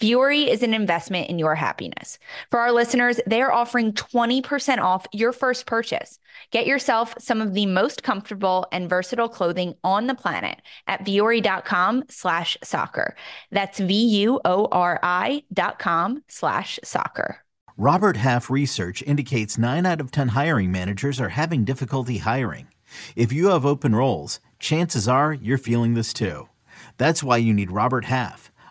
Vuori is an investment in your happiness. For our listeners, they are offering 20% off your first purchase. Get yourself some of the most comfortable and versatile clothing on the planet at vuori.com slash soccer. That's V-U-O-R-I dot com slash soccer. Robert Half research indicates 9 out of 10 hiring managers are having difficulty hiring. If you have open roles, chances are you're feeling this too. That's why you need Robert Half.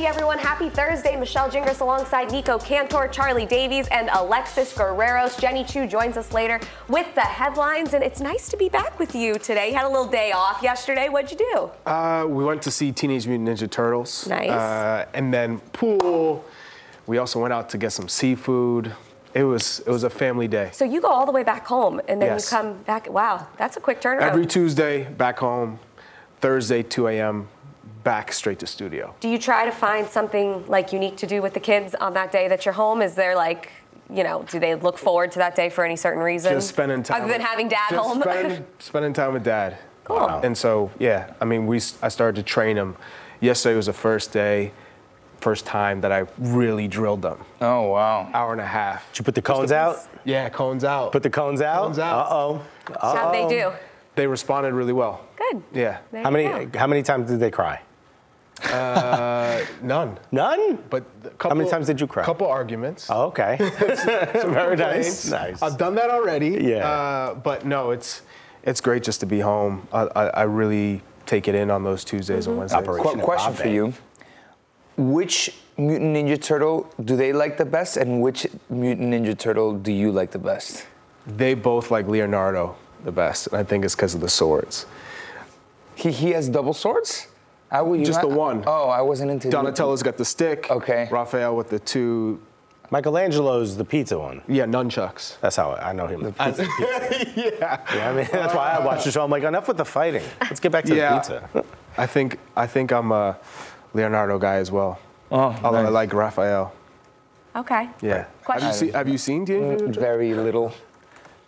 Footy, everyone. Happy Thursday. Michelle Gingras alongside Nico Cantor, Charlie Davies, and Alexis Guerreros. Jenny Chiu joins us later with the headlines, and it's nice to be back with you today. You had a little day off yesterday. What'd you do? Uh, we went to see Teenage Mutant Ninja Turtles. Nice. Uh, and then pool. We also went out to get some seafood. It was it was a family day. So you go all the way back home, and then Yes. you come back. Wow, that's a quick turnaround. Every Tuesday, back home. Thursday, 2 a.m., back straight to studio. do you try to find something like unique to do with the kids on that day that you're home? Is there like, you know, do they look forward to that day for any certain reason? Just spending time. Other than with- having dad just home. Spending, spending time with dad. Cool. Wow. And so, yeah, I mean, we s- I started to train them. Yesterday was the first day, first time that I really drilled them. Oh wow. Hour and a half. Did you put the cones out? Yeah, cones out. Put the cones out? Cones out. Uh-oh. How'd they do? They responded really well. Good. Yeah. There How many go. how many times did they cry? None. None? But a couple, many times did you cry? A Couple arguments. Oh, okay. Very nice. Nice. I've done that already. Yeah. Uh, but no, it's it's great just to be home. I, I, I really take it in on those Tuesdays Mm-hmm. and Wednesdays. Operation. Qu- question for you. Which Mutant Ninja Turtle do they like the best, and which Mutant Ninja Turtle do you like the best? They both like Leonardo the best, and I think it's because of the swords. He, he has double swords? I would, you Just the not- one. Oh, I wasn't into Donatello's got the stick. Okay. Raphael with the two, Michelangelo's the pizza one. yeah, nunchucks. That's how I know him. yeah. Yeah, I mean, that's why I watched the show. I'm like, enough with the fighting. Let's get back to Yeah. the pizza. I think I think I'm a Leonardo guy as well. Oh, Although I like Raphael. Okay. Yeah. Have you Question. seen Have you seen Teenage Mutant mm, Very little.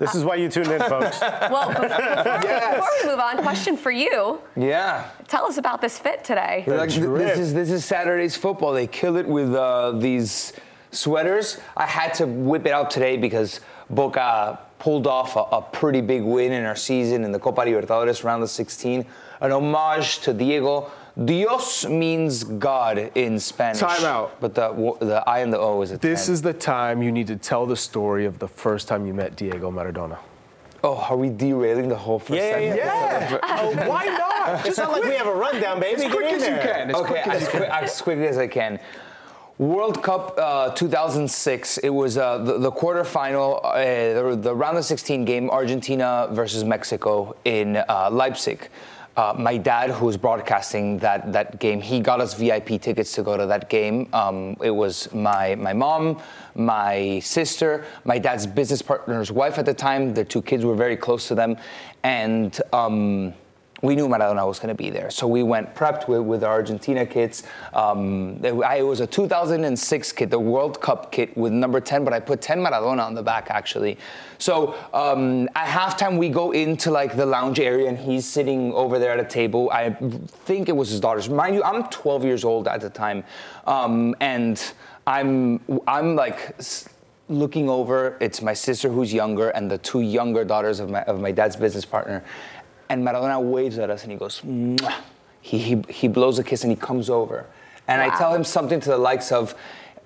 This is why you tuned in, folks. Well, before, before, before we move on, question for you. Yeah. Tell us about this fit today. Like, this is this is Saturday's football. They kill it with uh, these sweaters. I had to whip it out today because Boca pulled off a, a pretty big win in our season in the Copa Libertadores round of 16. An homage to Diego. Dios means God in Spanish. Time out. But the the I and the O is a This 10. is the time you need to tell the story of the first time you met Diego Maradona. Oh, are we derailing the whole first Yeah, yeah, segment? yeah. Oh, why not? It's not like we have a rundown, baby. As quick as you there. can. As okay, as as, you quick, can. as quickly as I can. World Cup uh, 2006. It was uh, the, the quarterfinal, uh, the, the round of 16 game, Argentina versus Mexico in uh, Leipzig. Uh, my dad, who was broadcasting that, that game, he got us VIP tickets to go to that game. Um, it was my, my mom, my sister, my dad's business partner's wife at the time. Their two kids were very close to them. And um, we knew Maradona was going to be there. So we went prepped with, with our Argentina kits. Um, I, it was a 2006 kit, the World Cup kit with number 10, but I put 10 Maradona on the back actually. So um, at halftime, we go into like the lounge area and he's sitting over there at a table. I think it was his daughter's. Mind you, I'm 12 years old at the time. Um, and I'm, I'm like, looking over, it's my sister who's younger and the two younger daughters of my, of my dad's business partner. And Maradona waves at us and he goes, Mwah. He, he, he blows a kiss and he comes over. And wow. I tell him something to the likes of,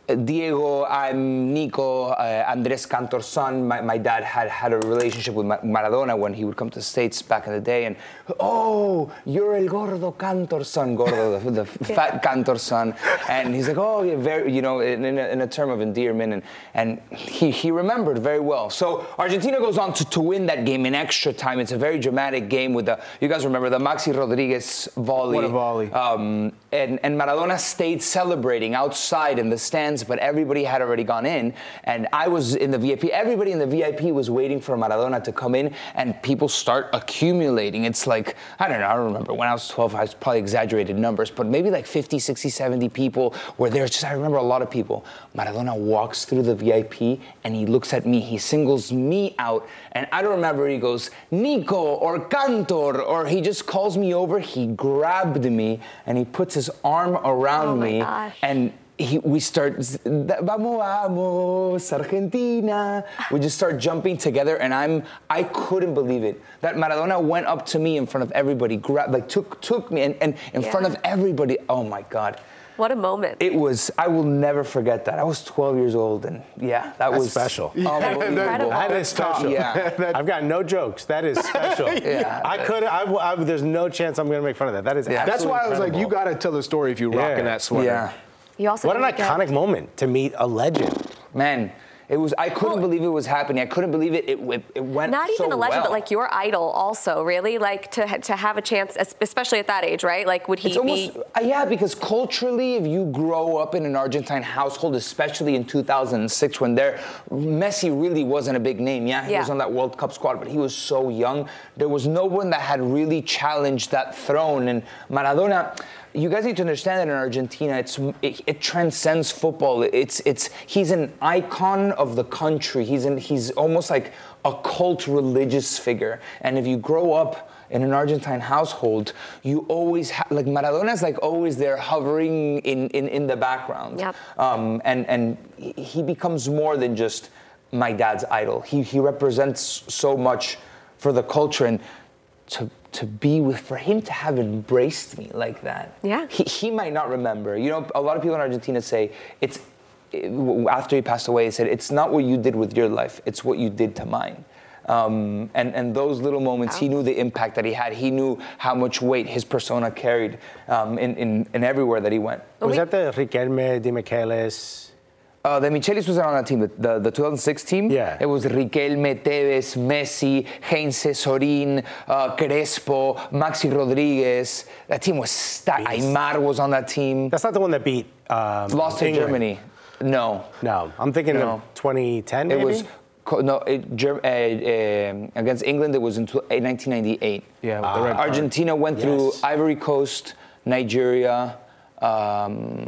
Diego, I'm Nico, uh, Andres Cantor's son. My, my, dad had had a relationship with Maradona when he would come to the States back in the day. And, oh, you're El Gordo Cantor's son, Gordo, the, the yeah. fat Cantor's son. And he's like, oh, yeah, very, you know, in, in, a, in a, term of endearment. And, and he, he remembered very well. So Argentina goes on to, to win that game in extra time. It's a very dramatic game with the, you guys remember the Maxi Rodriguez volley. What a volley. Um, and, and Maradona stayed celebrating outside in the stands, but everybody had already gone in. And I was in the VIP. Everybody in the VIP was waiting for Maradona to come in, and people start accumulating. It's like, I don't know, I don't remember. When I was 12, I was probably exaggerated numbers, but maybe like 50, 60, 70 people were there. Just I remember a lot of people. Maradona walks through the VIP and he looks at me. He singles me out. And I don't remember, he goes, Nico or Cantor, or he just calls me over. He grabbed me and he puts his arm around oh me. Gosh. And he, we start, vamos, vamos, Argentina. We just start jumping together, and I'm, I couldn't believe it. That Maradona went up to me in front of everybody, grabbed, like took, took me, and, and in yeah. front of everybody. Oh my God. What a moment. It was, I will never forget that. I was 12 years old, and yeah, that That's was special. Incredible. That is special. Yeah. I've got no jokes. That is special. yeah. I could, I, I, there's no chance I'm going to make fun of that. That is yeah. That's why I was like, you got to tell the story if you're yeah. rocking that sweater. Yeah. You also what an iconic moment to meet a legend. Man, it was. I couldn't well, believe it was happening. I couldn't believe it. It, it, it went. Not even a legend, well. but like your idol, also. Really, like to to have a chance, especially at that age, right? Like, would he it's almost. Uh, yeah, because culturally, if you grow up in an Argentine household, especially in 2006, when there, Messi really wasn't a big name. Yeah, he yeah. was on that World Cup squad, but he was so young. There was no one that had really challenged that throne, and Maradona you guys need to understand that in Argentina, it's it, it, transcends football. It's it's he's an icon of the country. He's an, he's almost like a cult religious figure. And if you grow up in an Argentine household, you always ha- like Maradona's like always there hovering in in, in the background. Yep. Um, and and he becomes more than just my dad's idol. He he represents so much for the culture and to to be with, for him to have embraced me like that. Yeah. He, he might not remember. You know, a lot of people in Argentina say it's, after he passed away, he said, it's not what you did with your life, it's what you did to mine. Um, and, and those little moments, wow. he knew the impact that he had. He knew how much weight his persona carried um, in, in, in everywhere that he went. Was that the Riquelme, Demichelis, uh, Demichelis was on that team, the, the 2006 team. Yeah. It was Riquelme, Tevez, Messi, Heinze, Sorin, uh, Crespo, Maxi Rodriguez. That team was stacked. Aymar was on that team. That's not the one that beat. Um, Lost to Germany. No. No. I'm thinking no. of 2010. Maybe? It was. No, it, uh, uh, against England it was in 1998. Yeah, Argentina went yes. through Ivory Coast, Nigeria, um,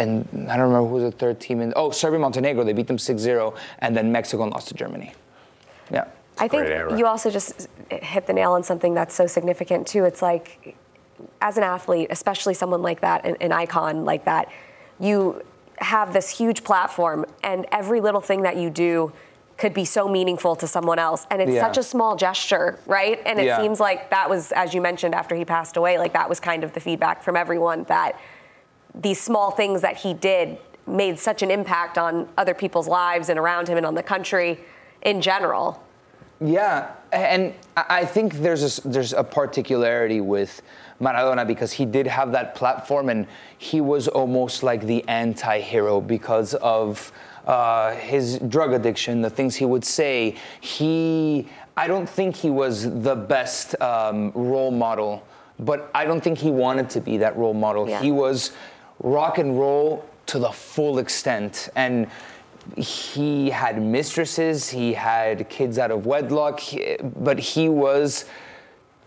and I don't remember who was the third team in. Oh, Serbia, Montenegro. They beat them 6-0, and then Mexico lost to Germany. Yeah. I think you also just hit the nail on something that's so significant too. It's like, as an athlete, especially someone like that, an, an icon like that, you have this huge platform, and every little thing that you do could be so meaningful to someone else. And it's yeah. such a small gesture, right? And it yeah. seems like that was, as you mentioned, after he passed away, like that was kind of the feedback from everyone that these small things that he did made such an impact on other people's lives and around him and on the country in general. Yeah, and I think there's a, there's a particularity with Maradona because he did have that platform and he was almost like the anti-hero because of uh, his drug addiction, the things he would say. He, I don't think he was the best um, role model, but I don't think he wanted to be that role model. Yeah. He was rock and roll to the full extent. And he had mistresses, he had kids out of wedlock, but he was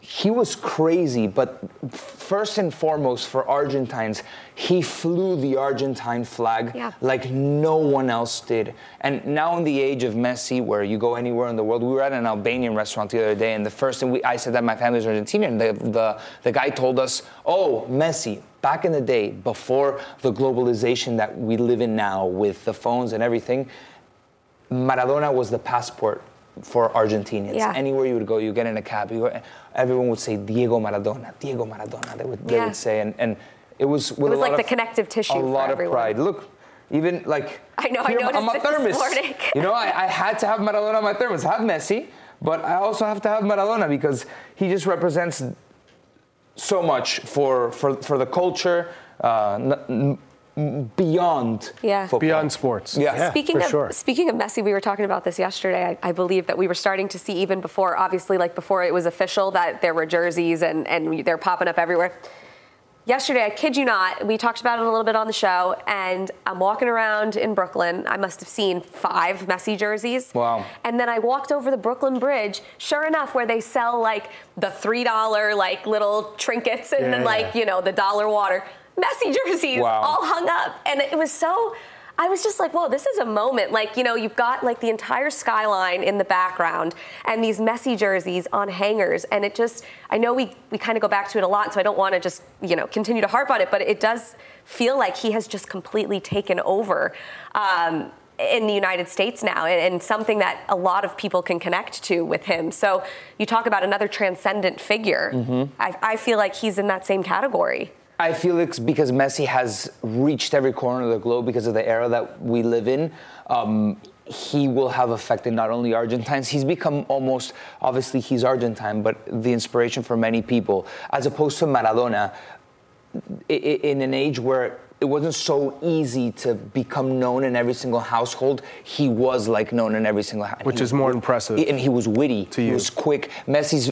he was crazy, but first and foremost for Argentines, he flew the Argentine flag Yeah. like no one else did. And now in the age of Messi, where you go anywhere in the world, we were at an Albanian restaurant the other day, and the first thing we, I said that my family's Argentinian. The, the, the guy told us, oh, Messi, back in the day, before the globalization that we live in now with the phones and everything, Maradona was the passport for Argentinians. Yeah. Anywhere you would go, you get in a cab, you go, everyone would say Diego Maradona, Diego Maradona. They would, they Yeah. would say, and, and it was with was a like lot the of- connective tissue a lot everyone. of pride. Look, even like I know, I here, noticed my it this thermos. you know, I, I had to have Maradona on my thermos. I have Messi, but I also have to have Maradona because he just represents so much for for, for the culture. Uh, n- n- beyond Yeah. football. Beyond sports. Yeah. Yeah. Speaking for of sure. speaking of Messi, we were talking about this yesterday. I, I believe that we were starting to see even before, obviously, like before it was official that there were jerseys and and they're popping up everywhere. Yesterday, I kid you not, we talked about it a little bit on the show, and I'm walking around in Brooklyn. I must have seen five Messi jerseys. Wow. And then I walked over the Brooklyn Bridge. Sure enough, where they sell like the three dollar like little trinkets and Yeah, then like you know the dollar water Messi jerseys Wow. all hung up, and it was so. I was just like, whoa, this is a moment. Like, you know, you've got like the entire skyline in the background and these Messi jerseys on hangers. And it just, I know we, we kind of go back to it a lot, so I don't want to just, you know, continue to harp on it, but it does feel like he has just completely taken over. Um, in the United States now, and, and something that a lot of people can connect to with him. So you talk about another transcendent figure. I, I feel like he's in that same category. I feel it's because Messi has reached every corner of the globe because of the era that we live in. Um, he will have affected not only Argentines, he's become almost, obviously, he's Argentine, but the inspiration for many people, as opposed to Maradona, in an age where it wasn't so easy to become known in every single household, he was like known in every single household. Which is more impressive And he was witty. to he you. was quick. Messi's,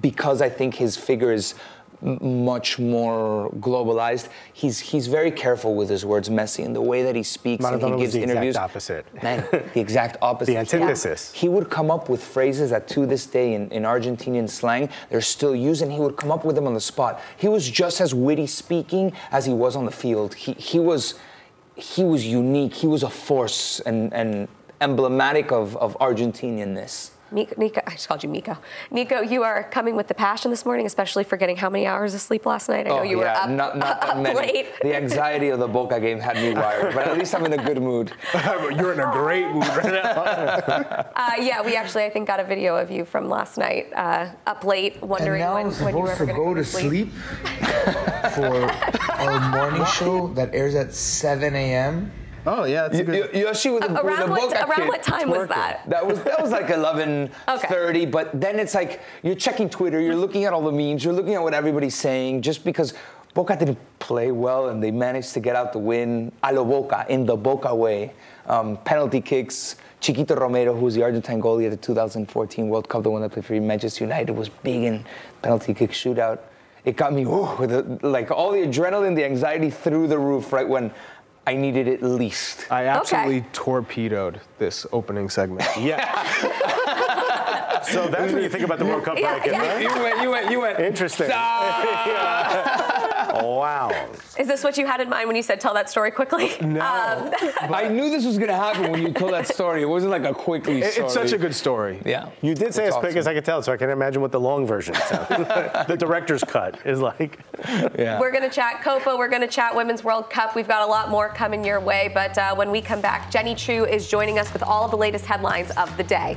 because I think his figure is much more globalized. He's he's very careful with his words, Messi, and the way that he speaks and Maradona he was gives the exact interviews. opposite. Man, the exact opposite. The antithesis. He would come up with phrases that to this day in, in Argentinian slang they're still used, and he would come up with them on the spot. He was just as witty speaking as he was on the field. He he was he was unique. He was a force and and emblematic of of Argentinianness. Nico, Nico, I just called you Nico. Nico, you are coming with the passion this morning, especially for getting how many hours of sleep last night? I know you were up, Oh, not, not that up many. late. The anxiety of the Boca game had me wired, but at least I'm in a good mood. You're in a great mood right now. Uh, yeah, we actually, I think, got a video of you from last night, uh, up late, wondering and now when, when you were supposed ever to going go to sleep for our morning show that airs at 7 a.m. Oh yeah, that's a good. Y- Yoshi with the, with the Around, what, around what time was that? That was that was like 11:30, but then it's like you're checking Twitter, you're looking at all the memes, you're looking at what everybody's saying, just because Boca didn't play well and they managed to get out the win a lo Boca in the Boca way. Um, penalty kicks. Chiquito Romero, who was the Argentine goalie at the 2014 World Cup, the one that played for Manchester United, was big in penalty kick shootout. It got me ooh, with the, like all the adrenaline, the anxiety through the roof right when I needed it least. I absolutely torpedoed this opening segment. Yeah. so that's what you think about the World Cup Yeah, bracket, yeah. right? You went, you went, you went. Interesting. wow. Is this what you had in mind when you said tell that story quickly? No. Um, I knew this was gonna happen when you told that story. It wasn't like a quickly It- story. it's such a good story. Yeah. You did say It's as quick as I could tell, so I can imagine what the long version sounds. the director's cut is like. Yeah. We're going to chat Copa. We're going to chat Women's World Cup. We've got a lot more coming your way. But uh, when we come back, Jenny Chiu is joining us with all of the latest headlines of the day.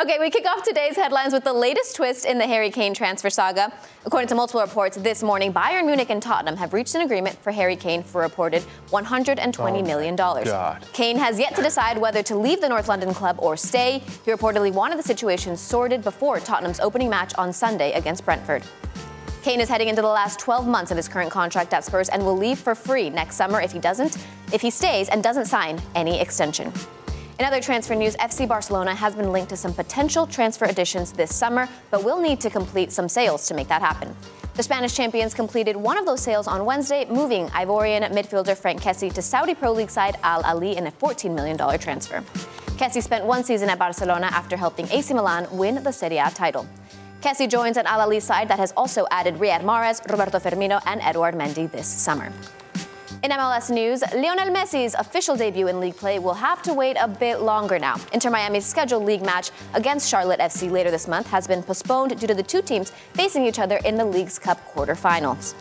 Okay, we kick off today's headlines with the latest twist in the Harry Kane transfer saga. According to multiple reports this morning, Bayern Munich and Tottenham have reached an agreement for Harry Kane for reported $120 oh million. God. Kane has yet to decide whether to leave the North London club or stay. He reportedly wanted the situation sorted before Tottenham's opening match on Sunday against Brentford. Kane is heading into the last 12 months of his current contract at Spurs and will leave for free next summer if he doesn't, if he stays and doesn't sign any extension. In other transfer news, FC Barcelona has been linked to some potential transfer additions this summer, but will need to complete some sales to make that happen. The Spanish champions completed one of those sales on Wednesday, moving Ivorian midfielder Frank Kessie to Saudi Pro League side Al Ahli in a $14 million transfer. Kessie spent one season at Barcelona after helping AC Milan win the Serie A title. Kessie joins an Al Ahli side that has also added Riyad Mahrez, Roberto Firmino, and Edouard Mendy this summer. In MLS news, Lionel Messi's official debut in league play will have to wait a bit longer now. Inter Miami's scheduled league match against Charlotte FC later this month has been postponed due to the two teams facing each other in the Leagues Cup quarterfinals.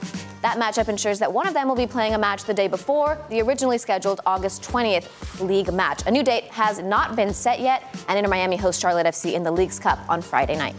That matchup ensures that one of them will be playing a match the day before the originally scheduled August 20th league match. A new date has not been set yet, and Inter Miami hosts Charlotte FC in the Leagues Cup on Friday night.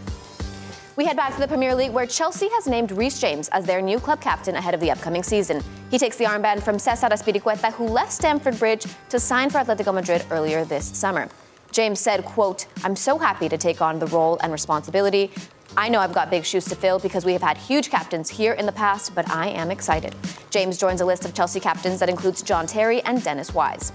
We head back to the Premier League where Chelsea has named Reece James as their new club captain ahead of the upcoming season. He takes the armband from Cesar Azpilicueta, who left Stamford Bridge to sign for Atletico Madrid earlier this summer. James said, quote, I'm so happy to take on the role and responsibility. I know I've got big shoes to fill because we have had huge captains here in the past, but I am excited. James joins a list of Chelsea captains that includes John Terry and Dennis Wise.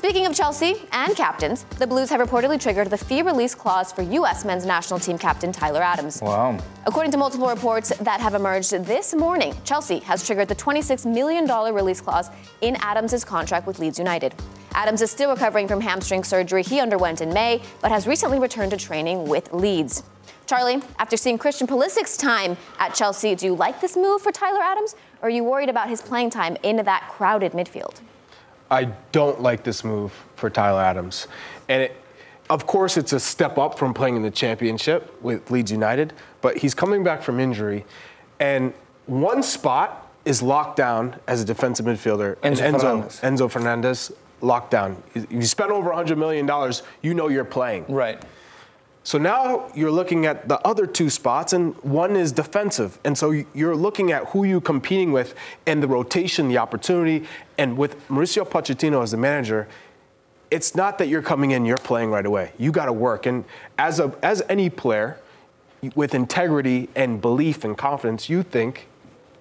Speaking of Chelsea and captains, the Blues have reportedly triggered the fee release clause for U.S. men's national team captain Tyler Adams. Wow. According to multiple reports that have emerged this morning, Chelsea has triggered the $26 million release clause in Adams' contract with Leeds United. Adams is still recovering from hamstring surgery he underwent in May, but has recently returned to training with Leeds. Charlie, after seeing Christian Pulisic's time at Chelsea, do you like this move for Tyler Adams, or are you worried about his playing time in that crowded midfield? I don't like this move for Tyler Adams. And it, of course, it's a step up from playing in the championship with Leeds United, but he's coming back from injury. And one spot is locked down as a defensive midfielder. Enzo, Enzo Fernandez. Enzo Fernandez locked down. You spend over $100 million, you know you're playing. Right. So now you're looking at the other two spots, and one is defensive. And so you're looking at who you're competing with and the rotation, the opportunity. And with Mauricio Pochettino as the manager, it's not that you're coming in, you're playing right away. You got to work. And as, a, as any player, with integrity and belief and confidence, you think,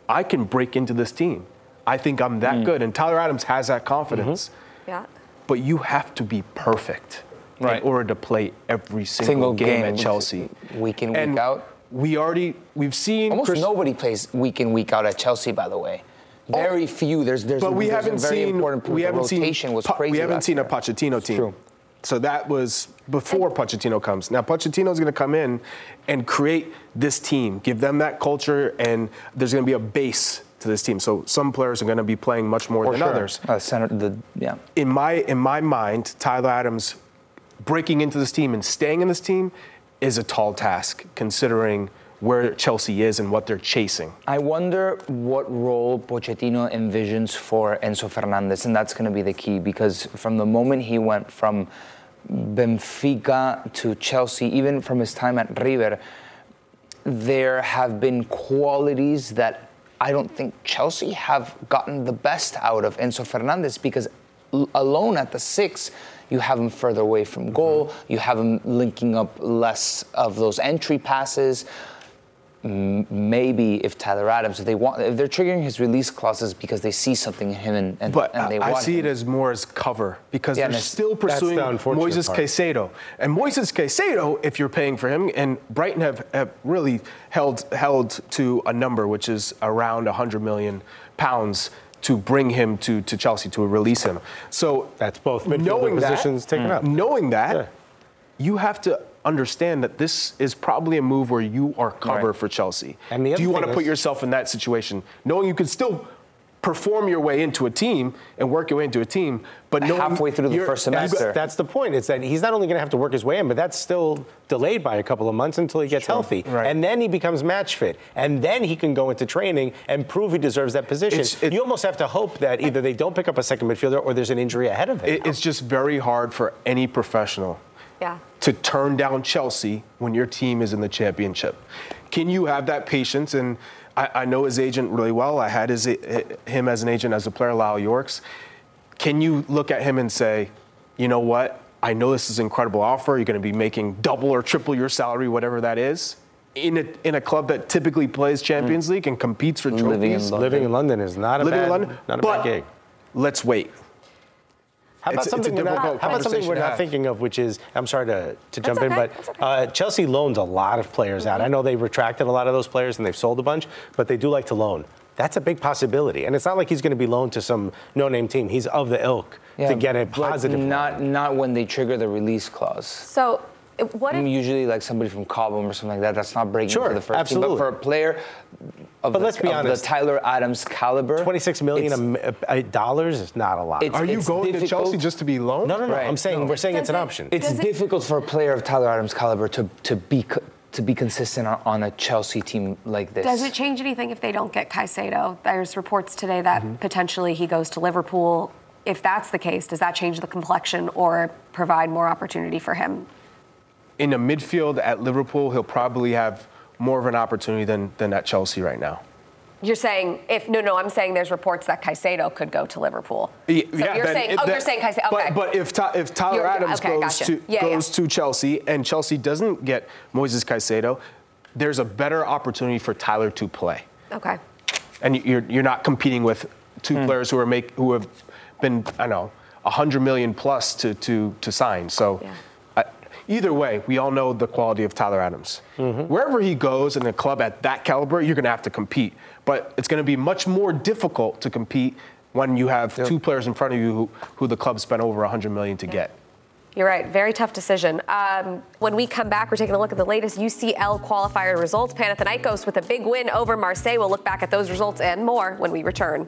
I can break into this team. I think I'm that mm. good. And Tyler Adams has that confidence. Mm-hmm. Yeah. But you have to be perfect Right. in order to play every single, Single game, game, at Chelsea. week in, and week out. We already we've seen Almost Chris- nobody plays week in, week out at Chelsea, by the way. Very few. There's, there's, but we there's haven't a very seen important we haven't seen rotation was crazy. we haven't seen year. a Pochettino team. True. So that was before Pochettino comes. Now Pochettino's going to come in and create this team, give them that culture, and there's going to be a base to this team. So some players are going to be playing much more For than sure. others. Uh, center, the, yeah. in my in my mind, Tyler Adams breaking into this team and staying in this team is a tall task, considering where Chelsea is and what they're chasing. I wonder what role Pochettino envisions for Enzo Fernandez, and that's going to be the key because from the moment he went from Benfica to Chelsea, even from his time at River, there have been qualities that I don't think Chelsea have gotten the best out of Enzo Fernandez because alone at the six, you have him further away from mm-hmm. goal, you have him linking up less of those entry passes maybe if Tyler Adams, if they want, if they're triggering his release clauses because they see something in him and, and, but and they I, want I see him. it as more as cover because Yeah, they're still pursuing the unfortunate Moises part. Caicedo. And Moises Caicedo, if you're paying for him, and Brighton have, have really held held to a number which is around 100 million pounds to bring him to, to Chelsea to release him. So That's both midfielder knowing that- positions taken up. Mm. Knowing that, Yeah. you have to understand that this is probably a move where you are cover Right. for Chelsea. And the Do you want to put yourself in that situation, knowing you can still perform your way into a team and work your way into a team, but knowing Halfway through the first you got- semester. That's the point. It's that he's not only going to have to work his way in, but that's still delayed by a couple of months until he gets healthy. Right. And then he becomes match fit. And then he can go into training and prove he deserves that position. It- you almost have to hope that either they don't pick up a second midfielder or there's an injury ahead of him. It- it's just very hard for any professional Yeah. to turn down Chelsea when your team is in the championship. Can you have that patience? And I, I know his agent really well. I had his, him as an agent as a player, Lyle Yorks. Can you look at him and say, you know what? I know this is an incredible offer. You're going to be making double or triple your salary, whatever that is, in a, in a club that typically plays Champions mm. League and competes for trophies. Living in London. Living in London is not a Living bad, in London, not a but bad gig. let's wait. How about It's- it's something we're not, how about something we're not thinking of, which is I'm sorry to, to jump in, but okay. uh, Chelsea loans a lot of players out. I know they retracted a lot of those players and they've sold a bunch, but they do like to loan. That's a big possibility, and it's not like he's going to be loaned to some no-name team. He's of the ilk to get a positive. Not not when they trigger the release clause. So, what if Usually, like somebody from Cobham or something like that, that's not breaking Sure, into the first absolutely. team. But for a player of, But the, let's be of honest. the Tyler Adams caliber, 26 million it's- a- a- dollars is not a lot. It's- Are you going to. Chelsea just to be loaned? no, no, no. Right. I'm saying we're saying Does it's an it- option. It's Does it- difficult for a player of Tyler Adams' caliber to to be to be consistent on, on a Chelsea team like this. Does it change anything if they don't get Caicedo? There's reports today that Mm-hmm. potentially he goes to Liverpool. If that's the case, does that change the complexion or provide more opportunity for him? in the midfield at Liverpool, he'll probably have more of an opportunity than, than at Chelsea right now. You're saying if no, no, I'm saying there's reports that Caicedo could go to Liverpool. Y- So you're saying, it- oh, you're saying Caicedo. Okay. But, but if, if Tyler You're- Adams okay, goes, gotcha. to, Yeah, yeah. goes to Chelsea and Chelsea doesn't get Moises Caicedo, there's a better opportunity for Tyler to play. okay. And you're, you're not competing with two Hmm. players who are make who have been I don't know 100 million plus to to to sign. So. Yeah. I, Either way, we all know the quality of Tyler Adams. Mm-hmm. Wherever he goes in a club at that caliber, you're going to have to compete. But it's going to be much more difficult to compete when you have two players in front of you who, who the club spent over 100 million to get. You're right. Very tough decision. Um, when we come back, we're taking a look at the latest UCL qualifier results. Panathinaikos with a big win over Marseille. We'll look back at those results and more when we return.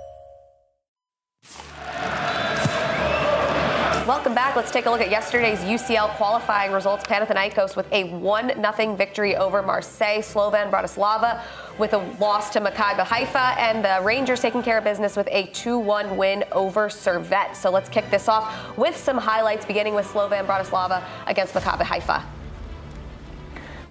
Welcome back. Let's take a look at yesterday's UCL qualifying results. Panathinaikos with a 1 0 victory over Marseille. Slovan Bratislava with a loss to Maccabi Haifa, and the Rangers taking care of business with a 2-1 win over Servette. So let's kick this off with some highlights, beginning with Slovan Bratislava against Maccabi Haifa.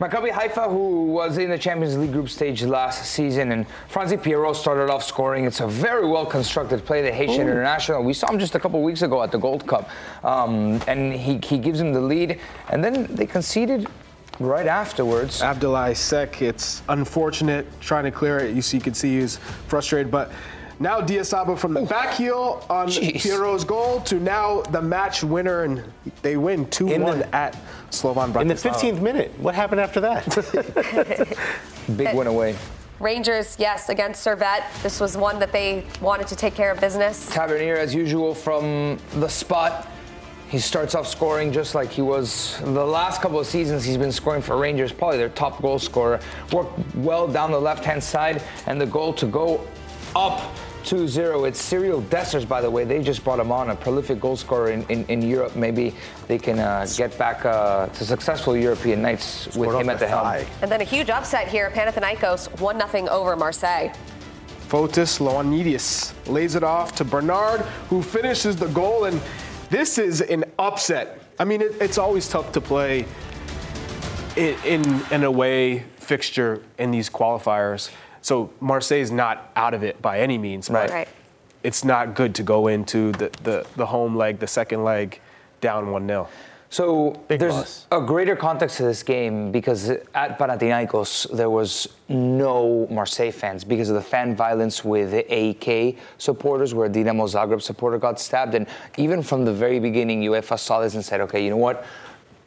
Maccabi Haifa, who was in the Champions League group stage last season, and Frantzdy Pierrot started off scoring. It's a very well constructed play, the Haitian Ooh. international. We saw him just a couple weeks ago at the Gold Cup, um, and he, he gives him the lead. And then they conceded right afterwards. Abdoulaye Seck, it's unfortunate trying to clear it. You see, you can see he's frustrated, but now Dia Saba from the Ooh. back heel on Jeez. Pierrot's goal to now the match winner, and they win 2 1 at Slovan Bratislava. In the 15th minute. What happened after that? Big win away. Rangers, yes, against Servette. This was one that they wanted to take care of business. Tavernier, as usual, from the spot. He starts off scoring just like he was the last couple of seasons. He's been scoring for Rangers, probably their top goal scorer. Worked well down the left hand side, and the goal to go up 2-0. It's Cyriel Dessers, by the way. They just brought him on, a prolific goal scorer in, in, in Europe. Maybe they can uh, get back uh, to successful European nights with him at the helm. And then a huge upset here. Panathinaikos 1-0 over Marseille. Fotis Ioannidis lays it off to Bernard, who finishes the goal. And this is an upset. I mean, it, it's always tough to play in, in, in a way fixture in these qualifiers. So Marseille is not out of it by any means, but right. it's not good to go into the, the, the home leg, the second leg, down 1 0. So Big there's loss. a greater context to this game because at Panathinaikos there was no Marseille fans because of the fan violence with the AEK supporters, where Dinamo Zagreb supporter got stabbed, and even from the very beginning, UEFA saw this and said, "Okay, you know what?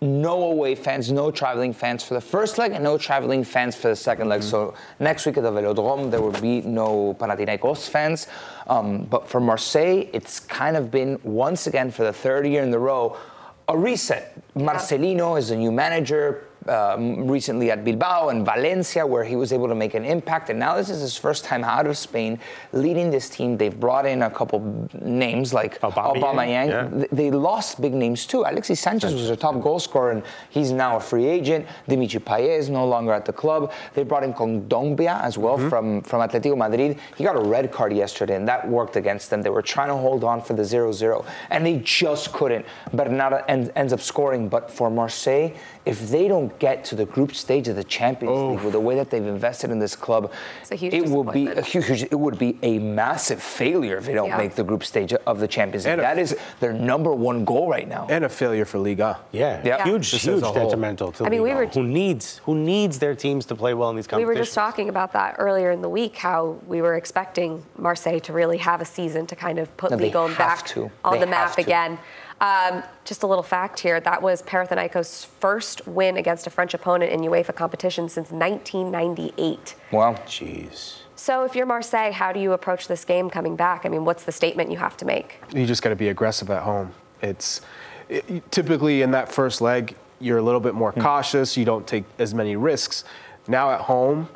No away fans, no traveling fans for the first leg, and no traveling fans for the second leg. Mm-hmm. So next week at the Velodrome, there will be no Panathinaikos fans. Um, but for Marseille, it's kind of been once again for the third year in a row a reset. Marcelino is a new manager um, recently at Bilbao and Valencia, where he was able to make an impact. And now this is his first time out of Spain leading this team. They've brought in a couple names like Aubameyang. Yeah. They lost big names too. Alexis Sanchez was their top goal scorer, and he's now a free agent. Dimitri Payet is no longer at the club. They brought in Kondogbia as well mm-hmm. from, from Atletico Madrid. He got a red card yesterday, and that worked against them. They were trying to hold on for the 0-0, and they just couldn't. Bernardo ends up scoring, but for Marseille, if they don't get to the group stage of the Champions League with the way that they've invested in this club, it will be a huge. It would be a massive failure if they don't yeah. make the group stage of the Champions League. That is their number one goal right now, and a failure for Liga. Yeah, yeah. huge, Just huge detrimental to I mean, Liga. We were t- who needs who needs their teams to play well in these competitions. We were just talking about that earlier in the week. How we were expecting Marseille to really have a season to kind of put no, Liga back to. on they the map again. Um, just a little fact here that was Panathinaikos' first win against a French opponent in UEFA competition since 1998. Wow. Jeez. So, if you're Marseille, how do you approach this game coming back? I mean, what's the statement you have to make? You just got to be aggressive at home. It's it, typically in that first leg, you're a little bit more mm. cautious. You don't take as many risks. Now at home,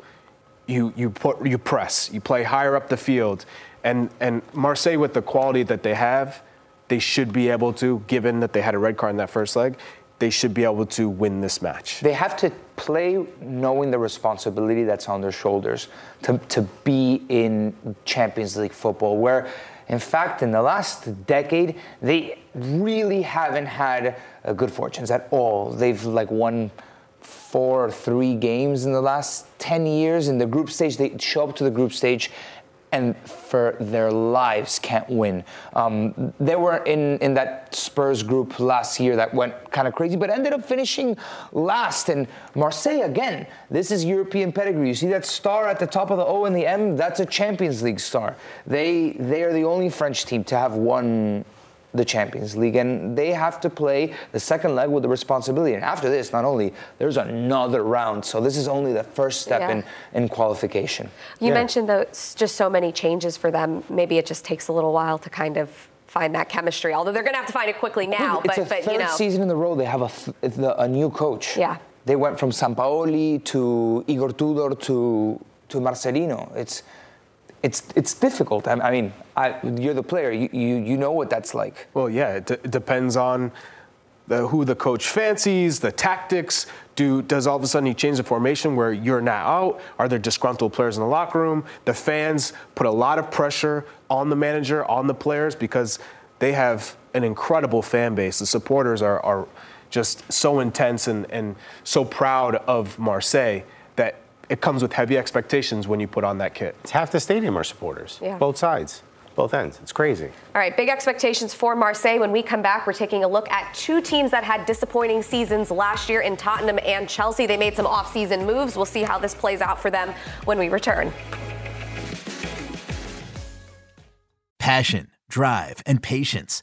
you you put you press. You play higher up the field, and and Marseille with the quality that they have they should be able to, given that they had a red card in that first leg, they should be able to win this match. They have to play knowing the responsibility that's on their shoulders to, to be in Champions League football, where, in fact, in the last decade, they really haven't had uh, good fortunes at all. They've like won four or three games in the last 10 years in the group stage. They show up to the group stage and for their lives can't win. Um, they were in, in that Spurs group last year that went kind of crazy, but ended up finishing last. And Marseille, again, this is European pedigree. You see that star at the top of the O and the M? That's a Champions League star. They, they are the only French team to have won the Champions League, and they have to play the second leg with the responsibility. And after this, not only there's another round, so this is only the first step yeah. in, in qualification. You yeah. mentioned those just so many changes for them. Maybe it just takes a little while to kind of find that chemistry. Although they're going to have to find it quickly now. It's but, a but, third you know. season in a row they have a, a new coach. Yeah. They went from Sampaoli to Igor Tudor to to Marcelino. It's it's it's difficult. I, mean, I, you're the player. You, you you know what that's like. Well, yeah, it, d- depends on the, who the coach fancies, the tactics. Do, does all of a sudden he change the formation where you're now out? Are there disgruntled players in the locker room? The fans put a lot of pressure on the manager, on the players, because they have an incredible fan base. The supporters are, are just so intense and, and so proud of Marseille it comes with heavy expectations when you put on that kit. It's half the stadium are supporters, Yeah. both sides, both ends. It's crazy. All right, big expectations for Marseille. When we come back, we're taking a look at two teams that had disappointing seasons last year in Tottenham and Chelsea. They made some off-season moves. We'll see how this plays out for them when we return. Passion, drive, and patience.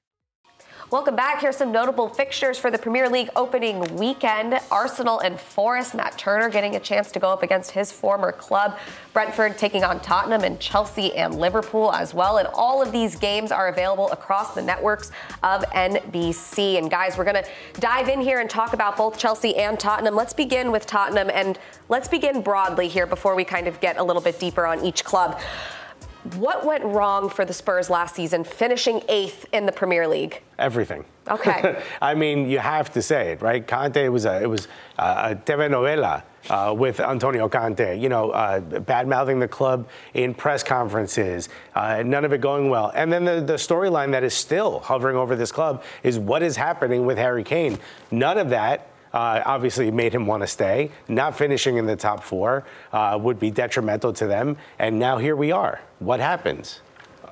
Welcome back. Here's some notable fixtures for the Premier League opening weekend. Arsenal and Forest. Matt Turner getting a chance to go up against his former club. Brentford taking on Tottenham and Chelsea and Liverpool as well. And all of these games are available across the networks of NBC. And guys, we're going to dive in here and talk about both Chelsea and Tottenham. Let's begin with Tottenham and let's begin broadly here before we kind of get a little bit deeper on each club. What went wrong for the Spurs last season, finishing eighth in the Premier League? Everything. Okay. I mean, you have to say it, right? Conte was a it was a, a telenovela uh, with Antonio Conte. You know, uh, bad mouthing the club in press conferences, uh, none of it going well. And then the, the storyline that is still hovering over this club is what is happening with Harry Kane. None of that. Uh, obviously made him want to stay. Not finishing in the top four uh, would be detrimental to them. And now here we are. What happens?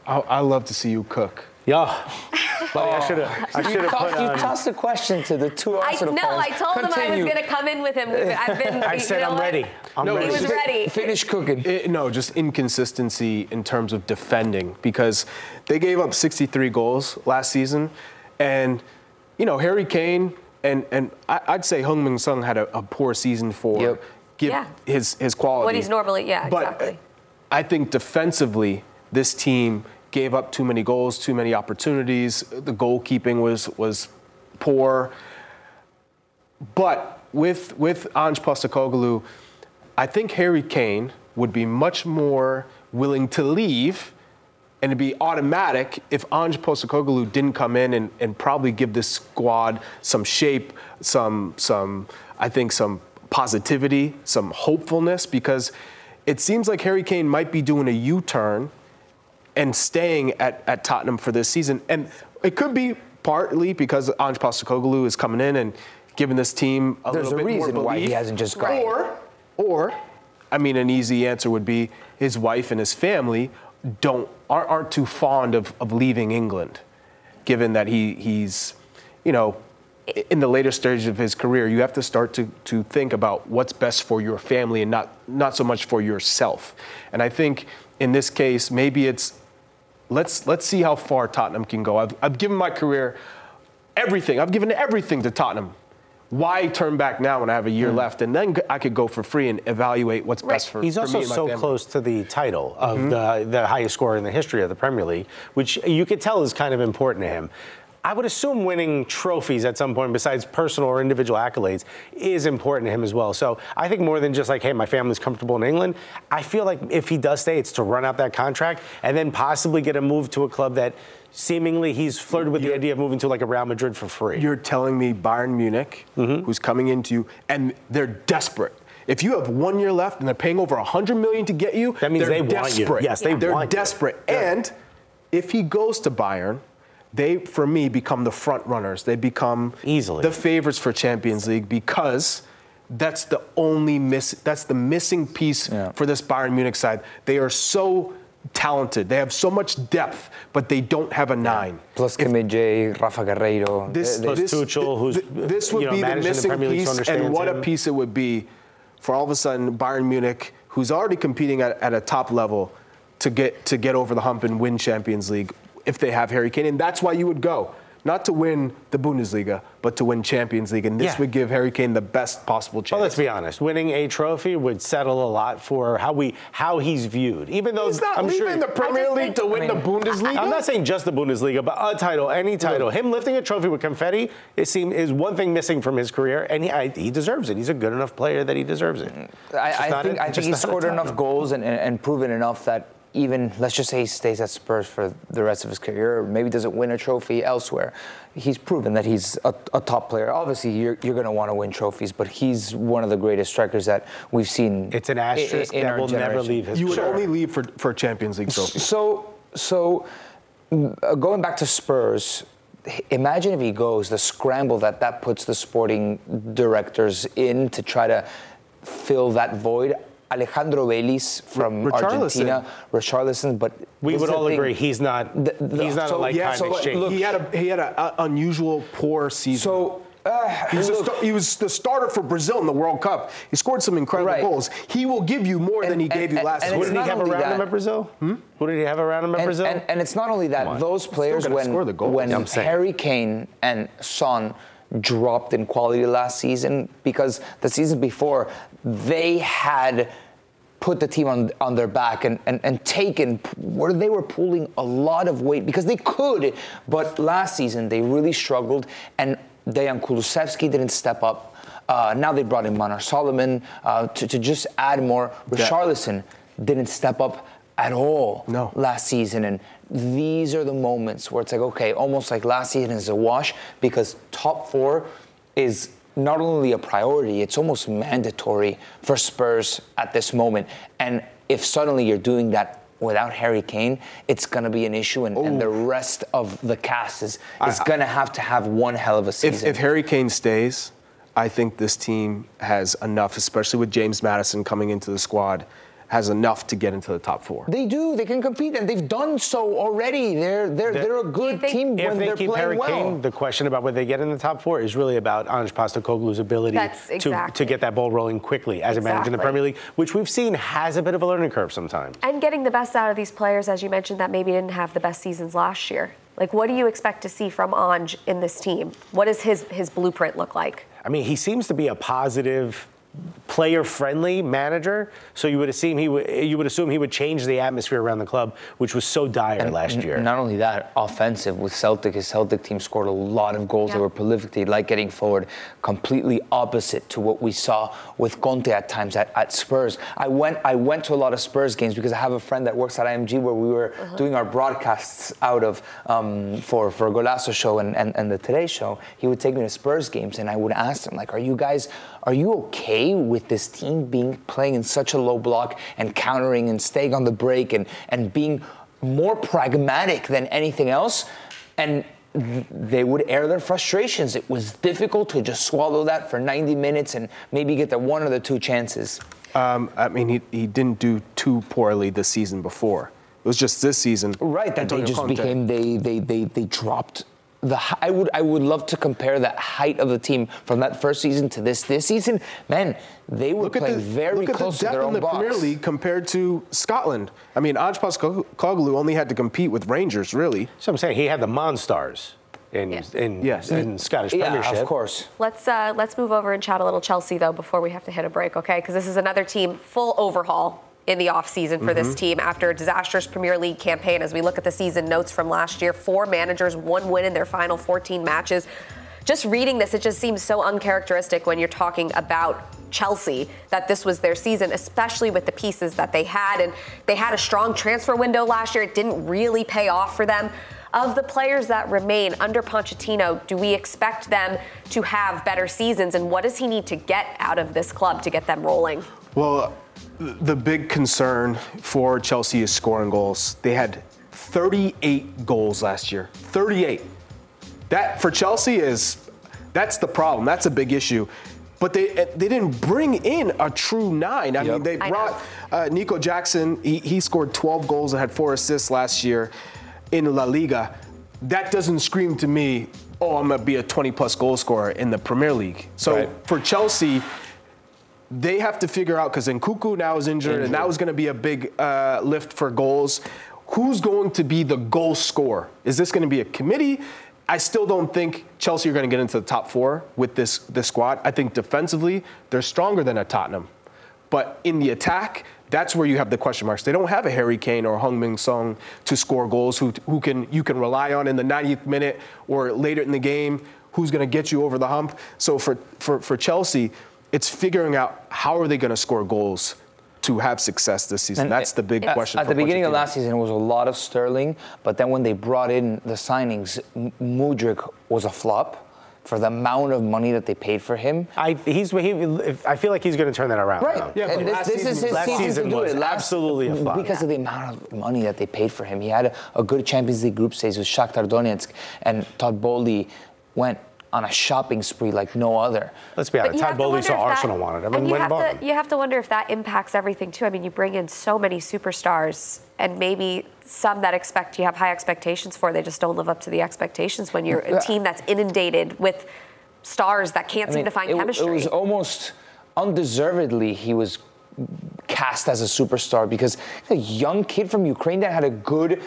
I, I love to see you cook. Yeah. Buddy, I should have. I You, should have put you on. tossed a question to the two I Arsenal no. I told him I was going to come in with him. I've been. I said I'm ready. I'm No, He ready. was ready. Finish cooking. It- no, just inconsistency in terms of defending because they gave up 63 goals last season, and you know Harry Kane and and I, I'd say Heung-min Son had a, a poor season for Yep. give Yeah. his his quality. What he's normally, yeah, but uh, exactly. I think defensively, this team gave up too many goals, too many opportunities. The goalkeeping was was poor. But with with Ange Postecoglou, I think Harry Kane would be much more willing to leave and it'd be automatic if Ange Postecoglou didn't come in and, and probably give this squad some shape, some some I think some positivity, some hopefulness because it seems like Harry Kane might be doing a U-turn and staying at, at Tottenham for this season. And it could be partly because Ange Postecoglou is coming in and giving this team a There's little a bit more reason why he hasn't just gone. Or, or, I mean, an easy answer would be his wife and his family don't aren't, aren't too fond of, of leaving England, given that he he's, you know, in the later stages of his career, you have to start to, to think about what's best for your family and not not so much for yourself. And I think in this case, maybe it's let's let's see how far Tottenham can go. I've, I've given my career everything. I've given everything to Tottenham. Why turn back now when I have a year left, and then I could go for free and evaluate what's best for, He's for also me and my so family. close to the title of Mhm. the, the highest scorer in the history of the Premier League, which you could tell is kind of important to him. I would assume winning trophies at some point, besides personal or individual accolades, is important to him as well. So I think more than just like, hey, my family's comfortable in England, I feel like if he does stay, it's to run out that contract and then possibly get a move to a club that seemingly he's flirted with the idea of moving to like a Real Madrid for free. You're telling me Bayern Munich, Mm-hmm. who's coming into you, and they're desperate. If you have one year left and they're paying over 100 million to get you, That means they're want you. desperate. Yes, they they're want you. desperate. And if he goes to Bayern, they, for me, become the front runners. They become Easily. the favorites for Champions League because that's the only miss. That's the missing piece Yeah. for this Bayern Munich side. They are so talented. They have so much depth, but they don't have a nine. Plus Kimmich, Rafa Guerreiro. This, they- this, Tuchel, who's, th- this would you know, be the managed in the missing Premier League, piece, and understands what a piece it would be for all of a sudden Bayern Munich, who's already competing at, at a top level, to get to get over the hump and win Champions League if they have Harry Kane, and that's why you would go. Not to win the Bundesliga, but to win Champions League, and this Yeah. would give Harry Kane the best possible chance. Well, let's be honest. Winning a trophy would settle a lot for how we how he's viewed. Even though He's not I'm leaving sure the Premier League to win the Bundesliga. I'm not saying just the Bundesliga, but a title, any title. Him lifting a trophy with confetti, it seems is one thing missing from his career, and he, I, he deserves it. He's a good enough player that he deserves it. I, I think, a- I think he's scored enough goals and, and, and proven enough that even, let's just say he stays at Spurs for the rest of his career, or maybe doesn't win a trophy elsewhere. He's proven that he's a, a top player. Obviously, you're, you're going to want to win trophies, but he's one of the greatest strikers that we've seen. It's an i- i- asterisk in that our will never leave his You would career. only leave for, for Champions League trophy. So, so uh, going back to Spurs, imagine if he goes, the scramble that that puts the sporting directors in to try to fill that void. Alejandro Veliz from R- Richarlison. Argentina, Richarlison, but We would all thing. agree he's not. The- the- he's not so- a like yeah, kind so exchange. look- he had a he had an unusual poor season. So. Uh, He was, look, sta- he was the starter for Brazil in the World Cup. He scored some incredible Right. goals. He will give you more than And- he gave and- you last and Who did he have only around him at Brazil? Hmm? Who did he have around him at and, Brazil? and, and it's not only that; those players, when score the goals. when Yeah, Harry Kane and Son dropped in quality last season, because the season before they had put the team on on their back and, and, and taken where they were pulling a lot of weight because they could, but last season they really struggled and Dejan Kulusevski didn't step up. Uh, now they brought in Manor Solomon uh, to, to just add more. Richarlison didn't step up at all No. last season. And these are the moments where it's like, okay, almost like last season is a wash because top four is not only a priority, it's almost mandatory for Spurs at this moment. And if suddenly you're doing that without Harry Kane, it's going to be an issue. And, and the rest of the cast is, is going to have to have one hell of a If, season. if Harry Kane stays, I think this team has enough, especially with James Maddison coming into the squad, has enough to get into the top four. they do. They can compete, and they've done so already. They're they're they're a good think- team if when they they're keep playing Harry well. Kane, the question about whether they get in the top four is really about Ange Postecoglou's ability That's to, to get that ball rolling quickly as a manager in the Premier League, which we've seen has a bit of a learning curve sometimes. And getting the best out of these players, as you mentioned, that maybe didn't have the best seasons last year. Like, what do you expect to see from Ange in this team? What does his his blueprint look like? I mean, he seems to be a positive, player-friendly manager. So you would assume he would you would assume he would change the atmosphere around the club, which was so dire last N- year. Not only that, offensive with Celtic, his Celtic team scored a lot of goals. They Yeah. were prolific. They like getting forward. Completely opposite to what we saw with Conte at times at, at Spurs. I went I went to a lot of Spurs games because I have a friend that works at IMG where we were doing our broadcasts out of um, for for Golazo show and, and, and the Today show. He would take me to Spurs games and I would ask him like, "Are you guys are you okay with this team being playing in such a low block and countering and staying on the break and and being more pragmatic than anything else?" And they would air their frustrations. It was difficult to just swallow that for 90 minutes and maybe get the one or the two chances. Um, I mean, he, he didn't do too poorly the season before. It was just this season. Right, that Antonio they just Conte. became they they they they dropped the I would I would love to compare that height of the team from that first season to this this season. Man, they were Look playing the, very look at close the to depth their in own the box. Premier League compared to Scotland. I mean, Ange Postecoglou only had to compete with Rangers, really. So I'm saying he had the Monstars in Yeah. in, Yes. in Scottish Yeah, Premiership. of course. Let's uh, let's move over and chat a little Chelsea though before we have to hit a break, okay? Because this is another team full overhaul in the offseason for this mm-hmm. team after a disastrous Premier League campaign. As we look at the season notes from last year, four managers, one win in their final 14 matches. Just reading this, it just seems so uncharacteristic when you're talking about Chelsea that this was their season, especially with the pieces that they had. And they had a strong transfer window last year. It didn't really pay off for them. Of the players that remain under Pochettino, do we expect them to have better seasons? And what does he need to get out of this club to get them rolling? Well, the big concern for Chelsea is scoring goals. They had 38 goals last year. 38. That for Chelsea is that's the problem. That's a big issue. but they they didn't bring in a true nine. I Yep. mean, they brought uh, Nico Jackson. He, he scored 12 goals and had four assists last year in La Liga. That doesn't scream to me, oh, I'm gonna be a 20 plus goal scorer in the Premier League. So Right. for Chelsea. They have to figure out because Nkunku now is injured, and that was going to be a big uh, lift for goals. Who's going to be the goal scorer? Is this going to be a committee? I still don't think Chelsea are going to get into the top four with this this squad. I think defensively they're stronger than a Tottenham, but in the attack, that's where you have the question marks. They don't have a Harry Kane or Heung-min Son to score goals who who can you can rely on in the 90th minute or later in the game. Who's going to get you over the hump? So for for for Chelsea, it's figuring out how are they going to score goals to have success this season. And that's the big at- question. At for the beginning of last season, it was a lot of Sterling, but then when they brought in the signings, M- Mudryk was a flop for the amount of money that they paid for him. I he's he, I feel like he's going to turn that around. Right. though. Yeah, and this, last this season is his last season, season to do was it. Last- absolutely a flop. Because of the amount of money that they paid for him. He had a, a good Champions League group stage with Shakhtar Donetsk, and Todd Boehly went on a shopping spree like no other. Let's be honest. Todd have to Boehly saw if that- Arsenal wanted him and and you have to. You have to wonder if that impacts everything too. I mean, you bring in so many superstars, and maybe some that expect you have high expectations for, they just don't live up to the expectations when you're a team that's inundated with stars that can't I seem mean, to find it, chemistry. It was almost undeservedly he was cast as a superstar because a young kid from Ukraine that had a good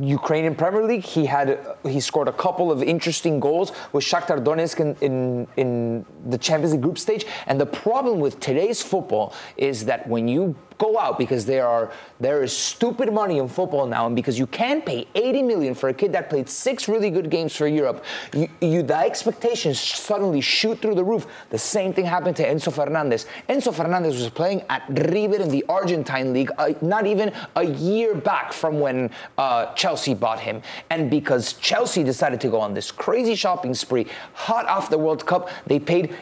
Ukrainian Premier League. He had he scored a couple of interesting goals with Shakhtar Donetsk in, in in the Champions League group stage. And the problem with today's football is that when you go out because there are there is stupid money in football now, and because you can pay 80 million for a kid that played six really good games for Europe, you, you the expectations suddenly shoot through the roof. The same thing happened to Enzo Fernandez. Enzo Fernandez was playing at River in the Argentine league, uh, not even a year back from when uh, Chelsea bought him, and because Chelsea decided to go on this crazy shopping spree, hot off the World Cup, they paid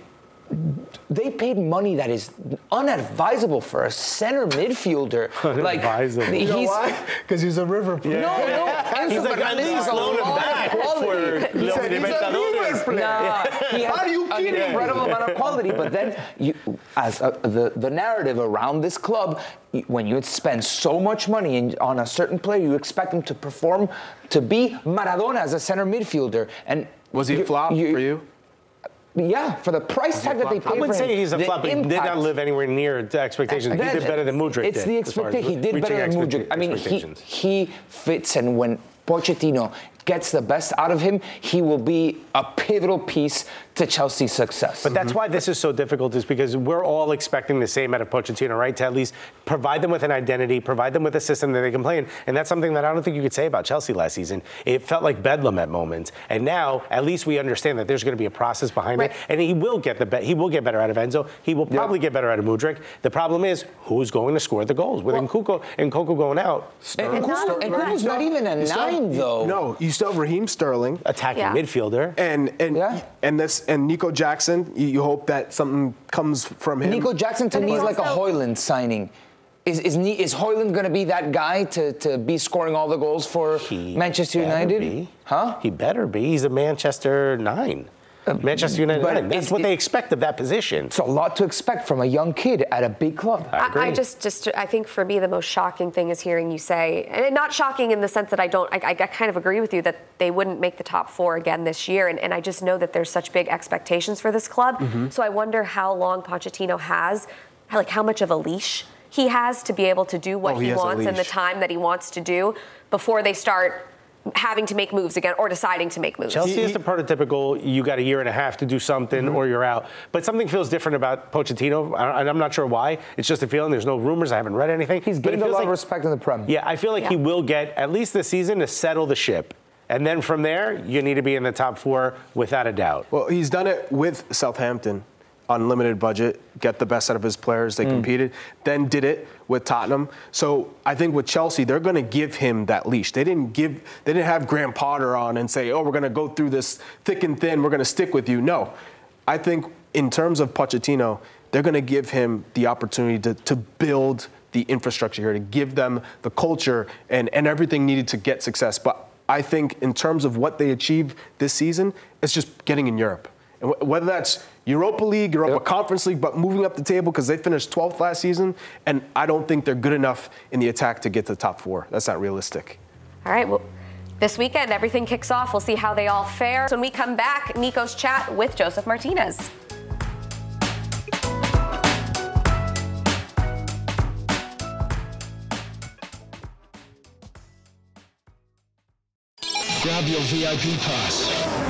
they paid money that is unadvisable for a center midfielder. Unadvisable. Like You know why? Because he's a river player. no, no. Enzo He's like, Fernandez at least is a loan him back quality. for He's Los a- he's a Libertadores. leader. Nah, he has Are you an incredible amount of quality. But then, you, as a, the the narrative around this club, when you spend so much money in, on a certain player, you expect him to perform, to be Maradona as a center midfielder. And Was he a you- flop for you? Yeah, for the price tag that they paid I wouldn't say he's a flop, but he did not live anywhere near the expectations. He did better than Mudryk It's did. the as far as expectation. He did better than Mudryk. I mean, he, he fits, and when Pochettino gets the best out of him, he will be a pivotal piece to Chelsea's success. But that's mm-hmm. why this is so difficult, is because we're all expecting the same out of Pochettino, right? To at least provide them with an identity, provide them with a system that they can play in. And that's something that I don't think you could say about Chelsea last season. It felt like bedlam at moments. And now, at least we understand that there's going to be a process behind Right. it. And he will get the be- he will get better out of Enzo. He will probably get better out of Mudryk. The problem is who's going to score the goals with Nkunku and Coco going out. and, and, Kuku- and Kuku's not even a You still nine, though. No, you still have Raheem Sterling. Attacking Yeah. midfielder. And and Yeah. and this and Nico Jackson. You, you hope that something comes from him. Nico Jackson to And me he's is like a Hojlund signing. Is is, is Hojlund going to be that guy to, to be scoring all the goals for He Manchester United? be. Huh? He better be. He's a Manchester nine. Manchester United but nine. That's is what it- they expect of that position. It's a lot to expect from a young kid at a big club. I agree. I, I just, just, I think for me, the most shocking thing is hearing you say, and not shocking in the sense that I don't, I, I kind of agree with you that they wouldn't make the top four again this year, and, and I just know that there's such big expectations for this club. Mm-hmm. So I wonder how long Pochettino has, like how much of a leash he has to be able to do what Oh, he he, wants in the time that he wants to do before they start having to make moves again or deciding to make moves. Chelsea is the prototypical. You got a year and a half to do something, Mm-hmm. or you're out. But something feels different about Pochettino, and I'm not sure why. It's just a feeling. There's no rumors. I haven't read anything. He's But it gained a lot like- of respect in the Prem. Yeah, I feel like he will get at least this season to settle the ship, and then from there, you need to be in the top four without a doubt. Well, he's done it with Southampton on limited budget, get the best out of his players. They hmm. competed, then did it with Tottenham. So I think with Chelsea, they're going to give him that leash. They didn't give, they didn't have Graham Potter on and say, "Oh, we're going to go through this thick and thin. We're going to stick with you." No, I think in terms of Pochettino, they're going to give him the opportunity to, to build the infrastructure here, to give them the culture and, and everything needed to get success. But I think in terms of what they achieved this season, it's just getting in Europe And whether that's Europa League, Europa yep. Conference League, but moving up the table because they finished 12th last season, and I don't think they're good enough in the attack to get to the top four. That's not realistic. All right, well, this weekend everything kicks off. We'll see how they all fare. So when we come back, Nico's chat with Josef Martínez. Grab your VIP pass.